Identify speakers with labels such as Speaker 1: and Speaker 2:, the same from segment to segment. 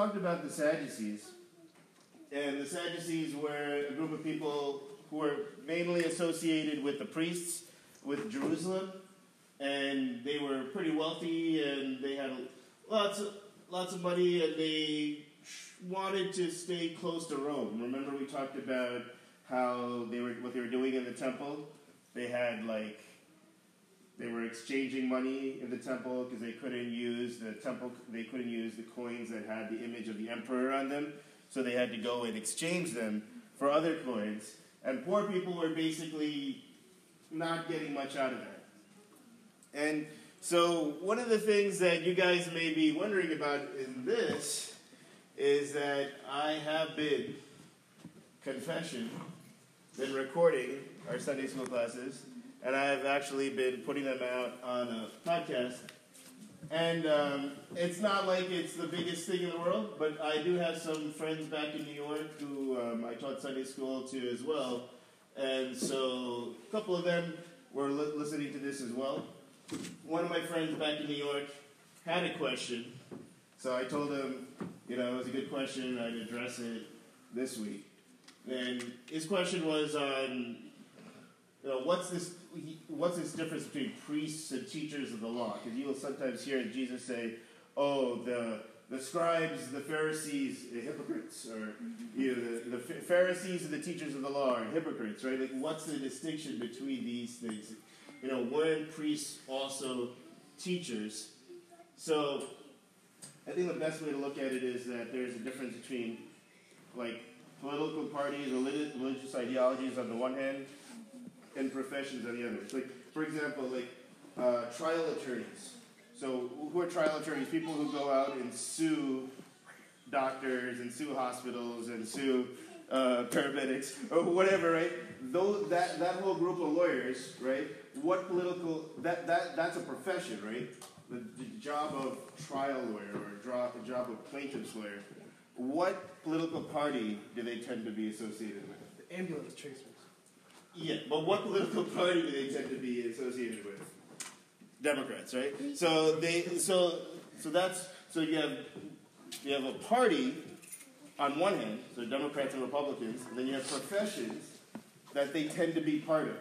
Speaker 1: talked about the Sadducees, and the Sadducees were a group of people who were mainly associated with the priests, with Jerusalem, and they were pretty wealthy, and they had lots of lots of money, and they wanted to stay close to Rome. Remember, we talked about how they were what they were doing in the temple. They had like they were exchanging money in the temple because they couldn't use the temple. They couldn't use the coins that had the image of the emperor on them, so they had to go and exchange them for other coins. And poor people were basically not getting much out of that. And so, one of the things that you guys may be wondering about in this is that I have been confession, been recording our Sunday school classes, and I've actually been putting them out on a podcast. And um, it's not like it's the biggest thing in the world, but I do have some friends back in New York who um, I taught Sunday school to as well. And so a couple of them were li- listening to this as well. One of my friends back in New York had a question, so I told him, you know, it was a good question, I'd address it this week. And his question was on, you know, what's this, what's this difference between priests and teachers of the law? Because you will sometimes hear Jesus say, oh, the the scribes, the Pharisees, the hypocrites, or you know, the, the Pharisees and the teachers of the law are hypocrites, right? Like, what's the distinction between these things? You know, weren't priests also teachers? So, I think the best way to look at it is that there's a difference between, like, political parties, religious, religious ideologies on the one hand, and professions on the other. Like, for example, like uh, trial attorneys so, who are trial attorneys? People who go out and sue doctors and sue hospitals and sue uh, paramedics or whatever, right? Those, that, that whole group of lawyers, right? What political, that, that, that's a profession, right? The, the job of trial lawyer or job, the job of plaintiff's lawyer. What political party do they tend to be associated with?
Speaker 2: The ambulance chasers.
Speaker 1: Yeah, but what political party do they tend to be associated with? Democrats, right? So they so so that's so you have you have a party on one hand, so Democrats and Republicans, and then you have professions that they tend to be part of.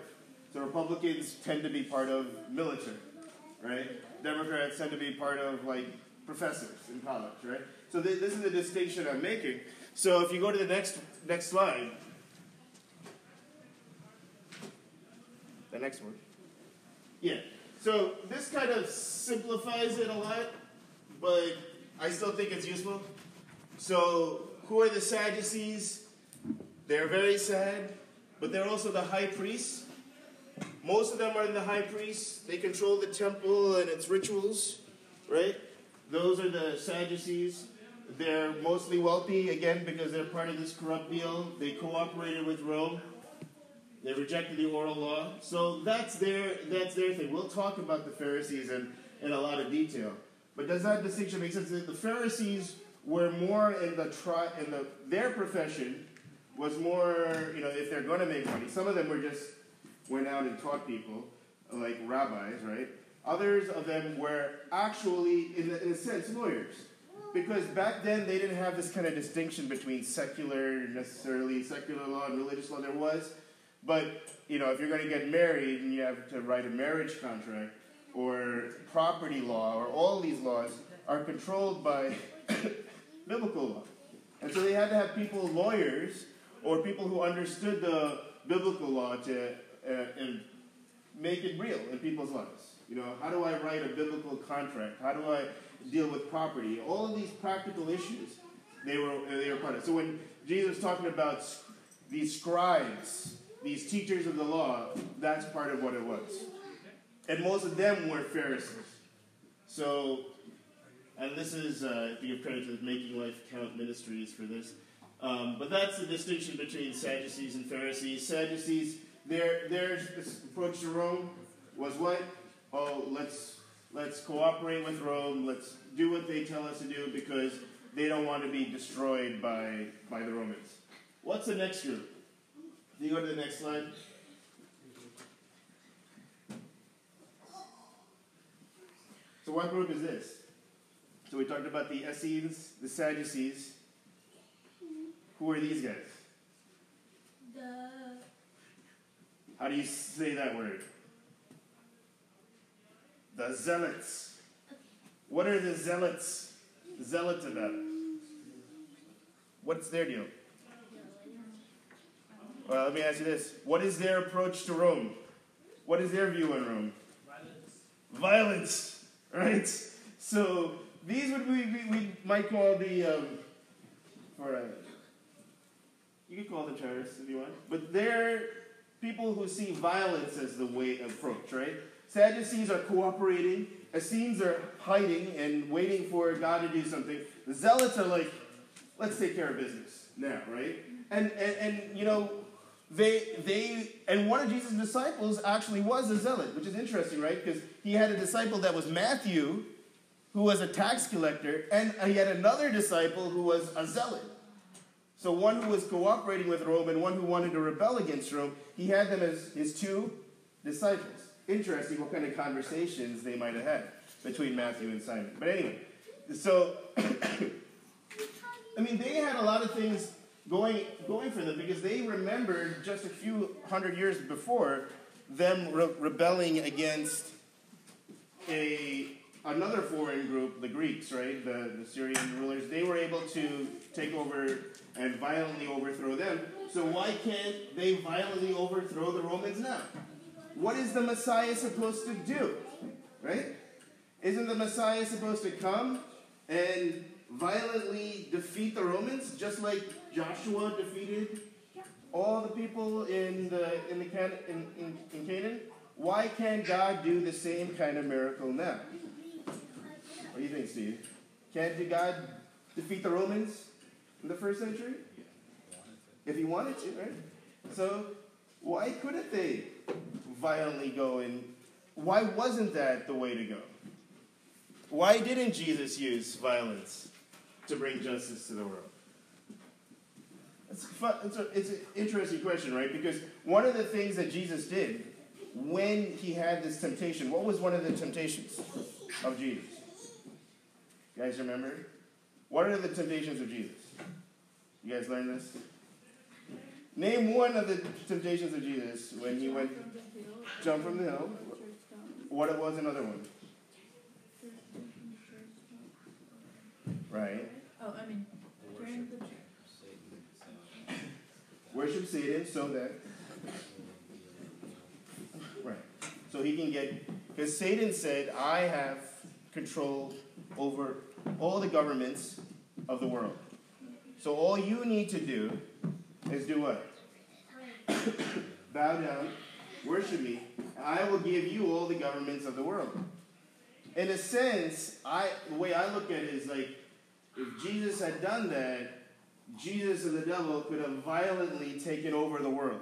Speaker 1: So Republicans tend to be part of military, right? Democrats tend to be part of like professors in college, right? So th- this is the distinction I'm making. So if you go to the next next slide, next one, yeah. So this kind of simplifies it a lot, but I still think it's useful. So who are the Sadducees? They're very sad, but they're also the high priests. Most of them are the high priests. They control the temple and its rituals, right? Those are the Sadducees. They're mostly wealthy, again, because they're part of this corrupt deal. They cooperated with Rome. They rejected the oral law. So that's their that's their thing. We'll talk about the Pharisees in, in a lot of detail. But does that distinction make sense? The Pharisees were more in the tri in the their profession was more, you know, if they're gonna make money. Some of them were just went out and taught people, like rabbis, right? Others of them were actually, in, in a sense, lawyers. Because back then they didn't have this kind of distinction between secular, necessarily secular law and religious law. There was, but, you know, if you're going to get married and you have to write a marriage contract or property law or all these laws are controlled by biblical law. And so they had to have people, lawyers, or people who understood the biblical law to uh, and make it real in people's lives. You know, how do I write a biblical contract? How do I deal with property? All of these practical issues, they were they were part of. So when Jesus was talking about these scribes these teachers of the law, that's part of what it was. And most of them were Pharisees. So, and this is, uh, to give credit to Making Life Count Ministries for this. Um, but that's the distinction between Sadducees and Pharisees. Sadducees, their, their approach to Rome was what? Oh, let's, let's cooperate with Rome. Let's do what they tell us to do because they don't want to be destroyed by, by the Romans. What's the next group? Can you go to the next slide? So what group is this? So we talked about the Essenes, the Sadducees. Who are these guys?
Speaker 2: The
Speaker 1: How do you say that word? The Zealots. What are the Zealots zealots about? What's their deal? Well, let me ask you this. What is their approach to Rome? What is their view on Rome? Violence. Violence, right? So these would we, we, we might call the um, uh, you could call them terrorists if you want, but they're people who see violence as the way of approach, right? Sadducees are cooperating. Essenes are hiding and waiting for God to do something. The Zealots are like, let's take care of business now, right? And and, and you know, they they and one of Jesus' disciples actually was a zealot, which is interesting, right? Because he had a disciple that was Matthew, who was a tax collector, and he had another disciple who was a zealot. So one who was cooperating with Rome and one who wanted to rebel against Rome, he had them as his two disciples. Interesting what kind of conversations they might have had between Matthew and Simon. But anyway, so I mean they had a lot of things going going for them because they remembered just a few hundred years before them re- rebelling against a another foreign group, the Greeks, right? The, the Syrian rulers. They were able to take over and violently overthrow them. So why can't they violently overthrow the Romans now? What is the Messiah supposed to do? Right? Isn't the Messiah supposed to come and violently defeat the Romans, just like Joshua defeated all the people in the in the Can, in, in, in Canaan? Why can't God do the same kind of miracle now? What do you think, Steve? Can't God defeat the Romans in the first century? If he wanted to, right? So why couldn't they violently go and why wasn't that the way to go? Why didn't Jesus use violence to bring justice to the world? It's, fun, it's, a, it's an interesting question, right? Because one of the things that Jesus did when he had this temptation, what was one of the temptations of Jesus? You guys remember? What are the temptations of Jesus? You guys learned this? Name one of the temptations of Jesus when he went jump from the hill. What it was another one? Right.
Speaker 2: oh, I mean, during the
Speaker 1: Worship Satan so that right. So he can get because Satan said, I have control over all the governments of the world. So all you need to do is do what? Bow down, worship me, and I will give you all the governments of the world. In a sense, I the way I look at it is like if Jesus had done that, Jesus and the devil could have violently taken over the world.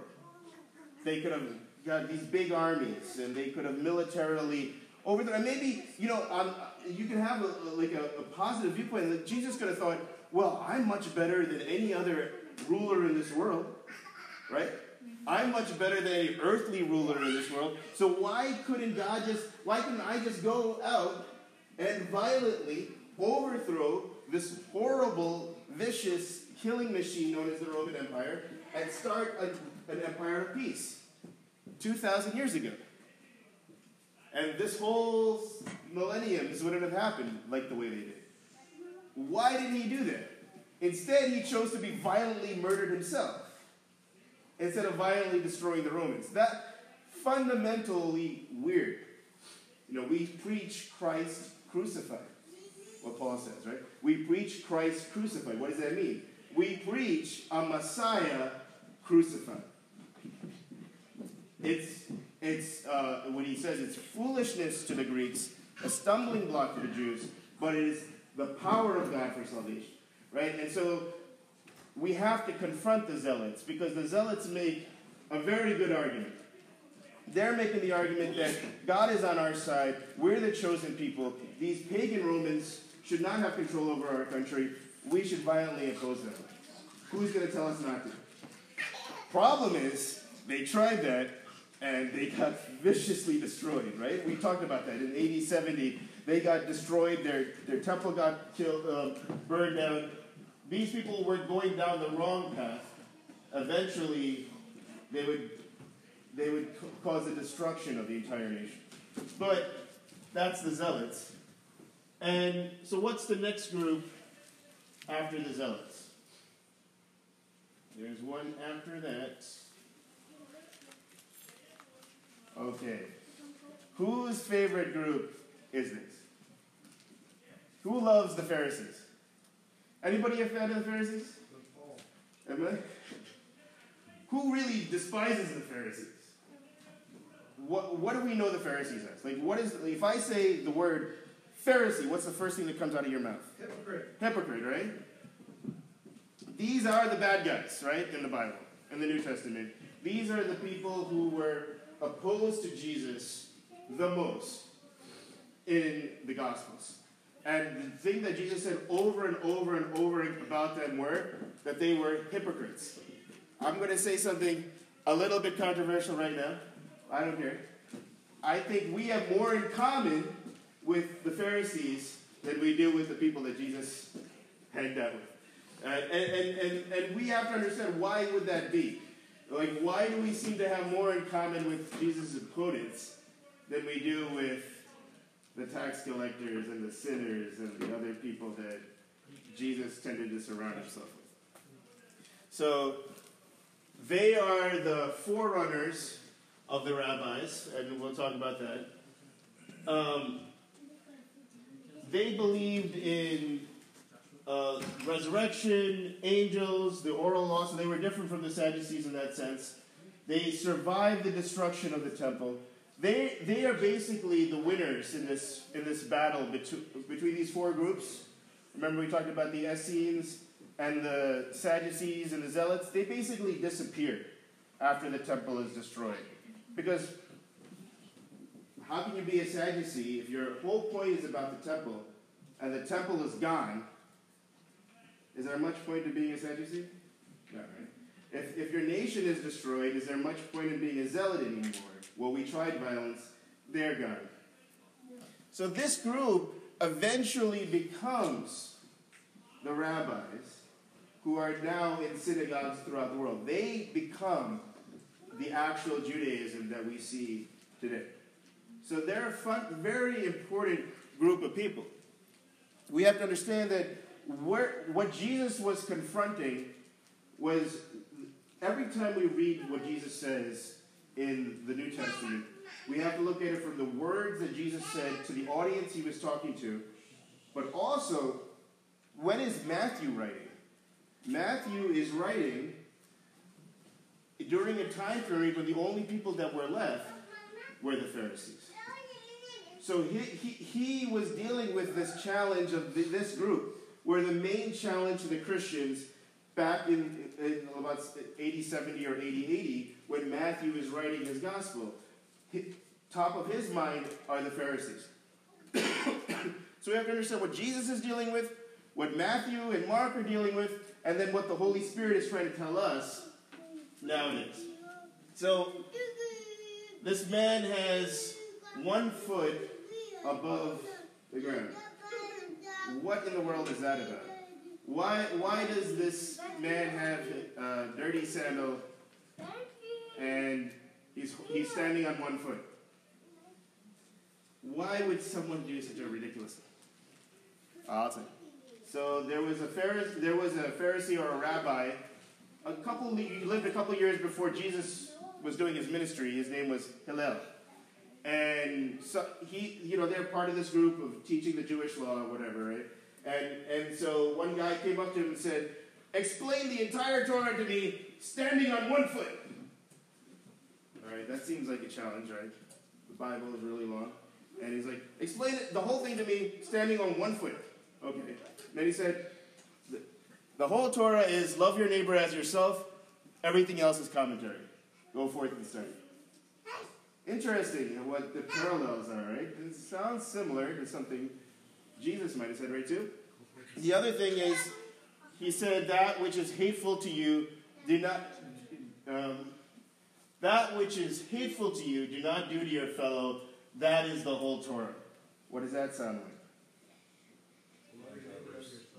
Speaker 1: They could have got these big armies, and they could have militarily over there. And maybe you know, um, you can have a, like a, a positive viewpoint. Like Jesus could have thought, "Well, I'm much better than any other ruler in this world, right? I'm much better than any earthly ruler in this world. So why couldn't God just? Why couldn't I just go out and violently overthrow this horrible, vicious killing machine known as the Roman Empire and start a, an empire of peace 2,000 years ago. And this whole millenniums wouldn't have happened like the way they did. Why didn't he do that? Instead, he chose to be violently murdered himself instead of violently destroying the Romans. That fundamentally weird. You know, we preach Christ crucified. What Paul says, right? We preach Christ crucified. What does that mean? We preach a Messiah crucified. It's it's uh, when he says it's foolishness to the Greeks, a stumbling block to the Jews, but it is the power of God for salvation, right? And so we have to confront the zealots because the zealots make a very good argument. They're making the argument that God is on our side, we're the chosen people, these pagan Romans should not have control over our country, we should violently oppose them. Who's going to tell us not to? Problem is, they tried that, and they got viciously destroyed, right? We talked about that in AD 70. They got destroyed, their, their temple got killed, um, burned down. These people were going down the wrong path. Eventually, they would, they would cause the destruction of the entire nation. But that's the Zealots. And so, what's the next group after the Zealots? There's one after that. Okay. Whose favorite group is this? Who loves the Pharisees? Anybody a fan of the Pharisees? I? Who really despises the Pharisees? What, what do we know the Pharisees as? Like, what is, if I say the word Pharisee, what's the first thing that comes out of your mouth?
Speaker 3: Hypocrite.
Speaker 1: Hypocrite, right? These are the bad guys, right, in the Bible, in the New Testament. These are the people who were opposed to Jesus the most in the Gospels. And the thing that Jesus said over and over and over about them were that they were hypocrites. I'm going to say something a little bit controversial right now. I don't care. I think we have more in common with the Pharisees than we do with the people that Jesus hanged out with. Uh, and, and, and, and we have to understand why would that be? Like, why do we seem to have more in common with Jesus' opponents than we do with the tax collectors and the sinners and the other people that Jesus tended to surround himself with? So, they are the forerunners of the rabbis, and we'll talk about that. Um, they believed in uh, resurrection, angels, the oral law, so they were different from the Sadducees in that sense. They survived the destruction of the temple. They, they are basically the winners in this, in this battle between, between these four groups. Remember, we talked about the Essenes and the Sadducees and the Zealots? They basically disappeared after the temple is destroyed. Because how can you be a Sadducee if your whole point is about the temple and the temple is gone? Is there much point to being a Sadducee? No, right? If, if your nation is destroyed, is there much point in being a zealot anymore? Well, we tried violence, they're gone. So this group eventually becomes the rabbis who are now in synagogues throughout the world. They become the actual Judaism that we see today. So they're a fun, very important group of people. We have to understand that where, what Jesus was confronting was every time we read what Jesus says in the New Testament, we have to look at it from the words that Jesus said to the audience he was talking to, but also when is Matthew writing? Matthew is writing during a time period when the only people that were left were the Pharisees. So he, he, he was dealing with this challenge of the, this group, where the main challenge to the Christians back in, in about 80 70 or 80 80, when Matthew is writing his gospel, top of his mind are the Pharisees. so we have to understand what Jesus is dealing with, what Matthew and Mark are dealing with, and then what the Holy Spirit is trying to tell us nowadays. So, this man has one foot above the ground. What in the world is that about? Why, why does this man have a dirty sandal and he's, he's standing on one foot? Why would someone do such a ridiculous thing? So there was a Pharisee, there was a Pharisee or a rabbi a couple he lived a couple years before Jesus was doing his ministry. His name was Hillel. And so he, you know, they're part of this group of teaching the Jewish law or whatever, right? And and so one guy came up to him and said, "Explain the entire Torah to me, standing on one foot." All right, that seems like a challenge, right? The Bible is really long, and he's like, "Explain it, the whole thing to me, standing on one foot." Okay. And then he said, the whole Torah is love your neighbor as yourself. Everything else is commentary. Go forth and study. Interesting what the parallels are, right? It sounds similar to something Jesus might have said, right, too? The other thing is, he said, That which is hateful to you, do not. Um, That which is hateful to you, do not do to your fellow. That is the whole Torah. What does that sound like?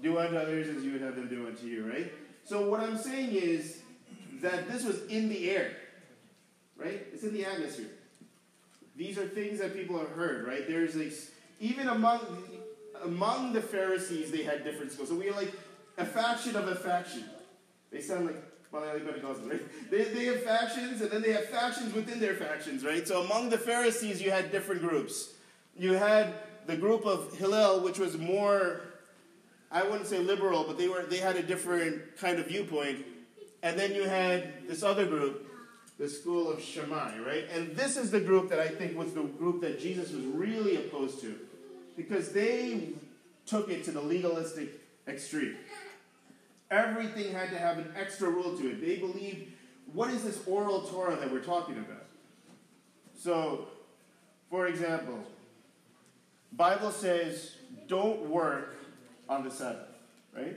Speaker 1: Do unto others as you would have them do unto you, right? So what I'm saying is that this was in the air, right? It's in the atmosphere. These are things that people have heard, right? There's a, even among among the Pharisees, they had different schools. So we are like a faction of a faction. They sound like Malayali right? They, they have factions, and then they have factions within their factions, right? So among the Pharisees, you had different groups. You had the group of Hillel, which was more I wouldn't say liberal, but they were they had a different kind of viewpoint. And then you had this other group, the school of Shammai, right? And this is the group that I think was the group that Jesus was really opposed to. Because they took it to the legalistic extreme. Everything had to have an extra rule to it. They believed, what is this oral Torah that we're talking about? So, for example, Bible says, don't work on the Sabbath, right?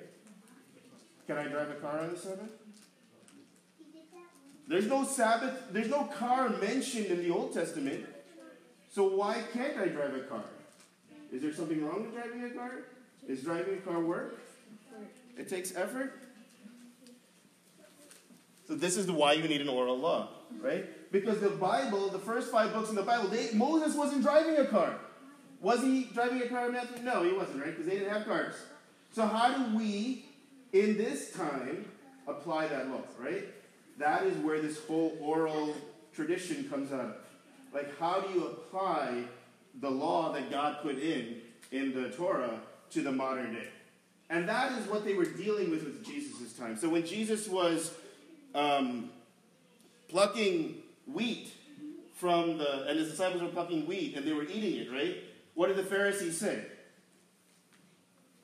Speaker 1: Can I drive a car on the Sabbath? There's no Sabbath, there's no car mentioned in the Old Testament. So why can't I drive a car? Is there something wrong with driving a car? Is driving a car work? It takes effort. So this is why you need an oral law, right? Because the Bible, the first five books in the Bible, they, Moses wasn't driving a car. Was he driving a car in Matthew? No, he wasn't, right? Because they didn't have cars. So how do we, in this time, apply that law, right? That is where this whole oral tradition comes out of. Like, how do you apply the law that God put in in the Torah to the modern day? And that is what they were dealing with with Jesus' time. So when Jesus was um, plucking wheat from the, and his disciples were plucking wheat and they were eating it, right? What did the Pharisees say?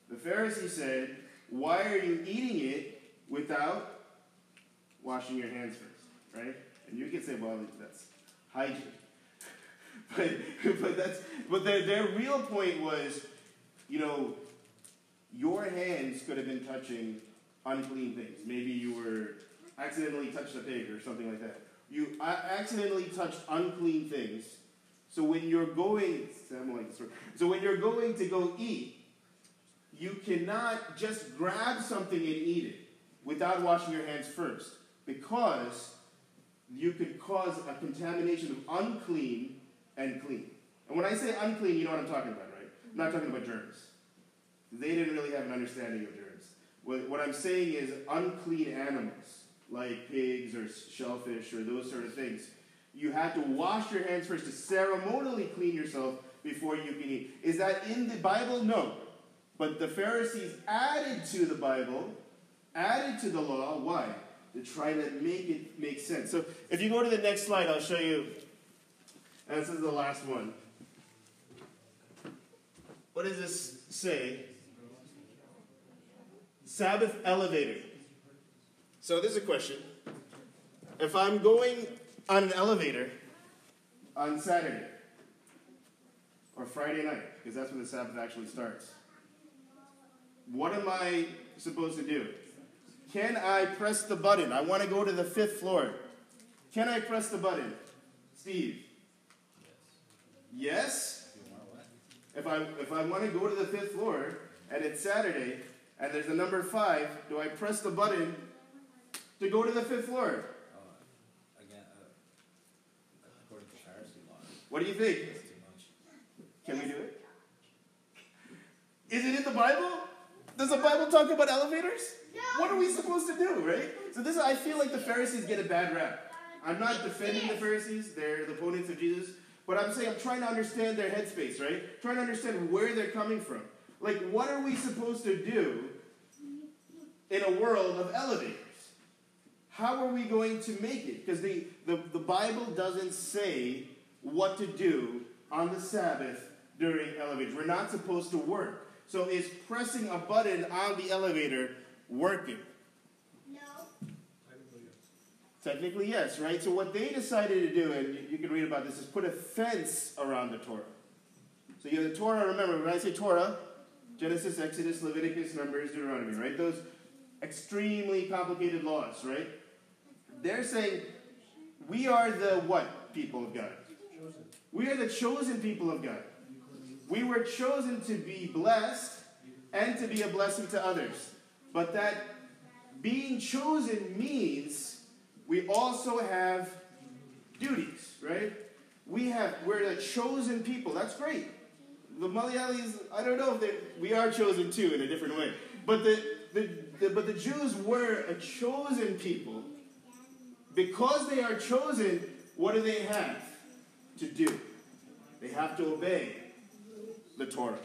Speaker 1: The Pharisees said, Why are you eating it without washing your hands first? Right? And you can say, Well, that's hygiene. but, but, that's, but their, their real point was, you know, your hands could have been touching unclean things. Maybe you were accidentally touched a pig or something like that. You accidentally touched unclean things. So when you're going, so when you're going to go eat, you cannot just grab something and eat it without washing your hands first because you could cause a contamination of unclean and clean. And when I say unclean, you know what I'm talking about, right? I'm not talking about germs. They didn't really have an understanding of germs. What, what I'm saying is unclean animals, like pigs or shellfish or those sort of things. You have to wash your hands first to ceremonially clean yourself before you can eat. Is that in the Bible? No. But the Pharisees added to the Bible, added to the law. Why? To try to make it make sense. So if you go to the next slide, I'll show you. And this is the last one. What does this say? Sabbath elevator. So this is a question. If I'm going on an elevator on Saturday or Friday night, because that's when the Sabbath actually starts, what am I supposed to do? Can I press the button? I want to go to the fifth floor. Can I press the button? Steve? Yes? If I, if I want to go to the fifth floor and it's Saturday and there's a number five, do I press the button to go to the fifth floor? What do you think? Can we do it? Is it in the Bible? Does the Bible talk about elevators? What are we supposed to do, right? So this, I feel like the Pharisees get a bad rap. I'm not defending the Pharisees; they're the opponents of Jesus. But I'm saying I'm trying to understand their headspace, right? Trying to understand where they're coming from. Like, what are we supposed to do in a world of elevators? How are we going to make it? Because the, the, the Bible doesn't say what to do on the Sabbath during elevators. We're not supposed to work. So is pressing a button on the elevator working?
Speaker 2: No.
Speaker 1: Technically, yes, right? So what they decided to do, and you, can read about this, is put a fence around the Torah. So you have the Torah, remember, when I say Torah, Genesis, Exodus, Leviticus, Numbers, Deuteronomy, right? Those extremely complicated laws, right? They're saying We are the what people of God? We are the chosen people of God. We were chosen to be blessed and to be a blessing to others. But that being chosen means we also have duties, right? We have, we're the chosen people. That's great. The Malayalis, I don't know if they, we are chosen too in a different way. But the, the, the, but the Jews were a chosen people. Because they are chosen, what do they have to do? They have to obey the Torah.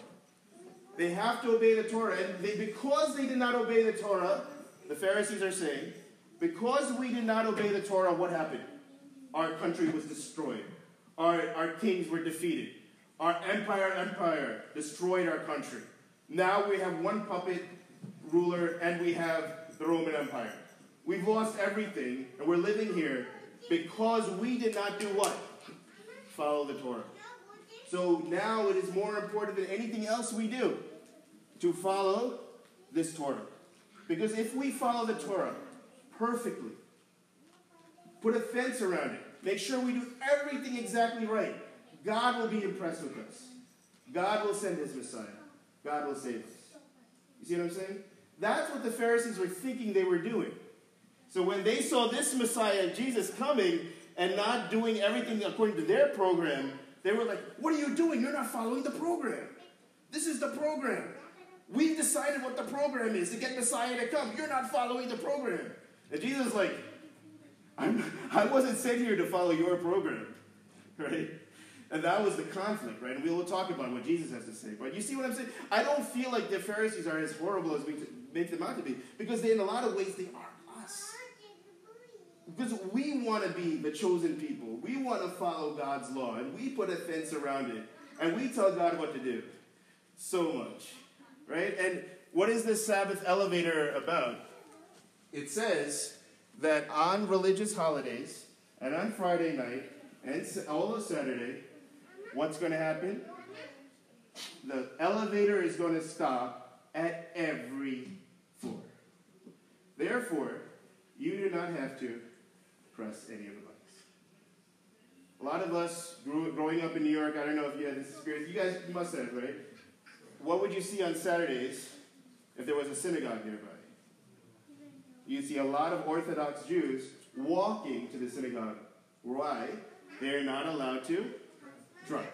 Speaker 1: They have to obey the Torah. And they, because they did not obey the Torah, the Pharisees are saying, because we did not obey the Torah, what happened? Our country was destroyed. Our, our kings were defeated. Our empire, empire, destroyed our country. Now we have one puppet ruler and we have the Roman Empire. We've lost everything and we're living here because we did not do what? Follow the Torah. So now it is more important than anything else we do to follow this Torah. Because if we follow the Torah perfectly, put a fence around it, make sure we do everything exactly right, God will be impressed with us. God will send his Messiah. God will save us. You see what I'm saying? That's what the Pharisees were thinking they were doing. So when they saw this Messiah, Jesus, coming and not doing everything according to their program, they were like, What are you doing? You're not following the program. This is the program. We've decided what the program is to get Messiah to come. You're not following the program. And Jesus is like, I'm, I wasn't sent here to follow your program. Right? And that was the conflict, right? And we will talk about what Jesus has to say. But you see what I'm saying? I don't feel like the Pharisees are as horrible as we make them out to be. Because they, in a lot of ways, they are. Because we want to be the chosen people. We want to follow God's law. And we put a fence around it. And we tell God what to do. So much. Right? And what is this Sabbath elevator about? It says that on religious holidays and on Friday night and all of Saturday, what's going to happen? The elevator is going to stop at every floor. Therefore, you do not have to press any of the buttons. A lot of us grew, growing up in New York, I don't know if you had this experience. You guys must have, right? What would you see on Saturdays if there was a synagogue nearby? You'd see a lot of Orthodox Jews walking to the synagogue. Why? They're not allowed to drive.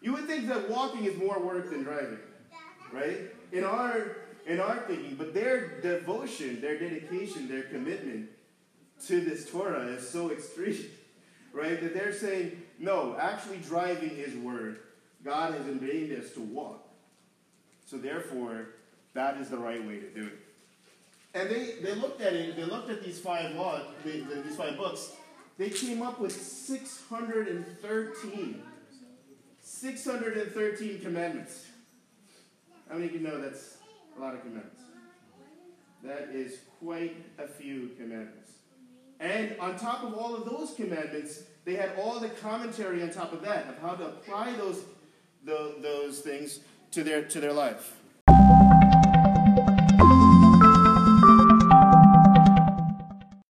Speaker 1: You would think that walking is more work than driving, right? In our in our thinking, but their devotion, their dedication, their commitment to this Torah is so extreme, right? That they're saying, no, actually driving is word. God has ordained us to walk. So therefore, that is the right way to do it. And they, they looked at it, they looked at these five laws, these five books, they came up with 613. 613 commandments. How many of you know that's a lot of commandments? That is quite a few commandments. And on top of all of those commandments, they had all the commentary on top of that of how to apply those, the, those things to their, to their life.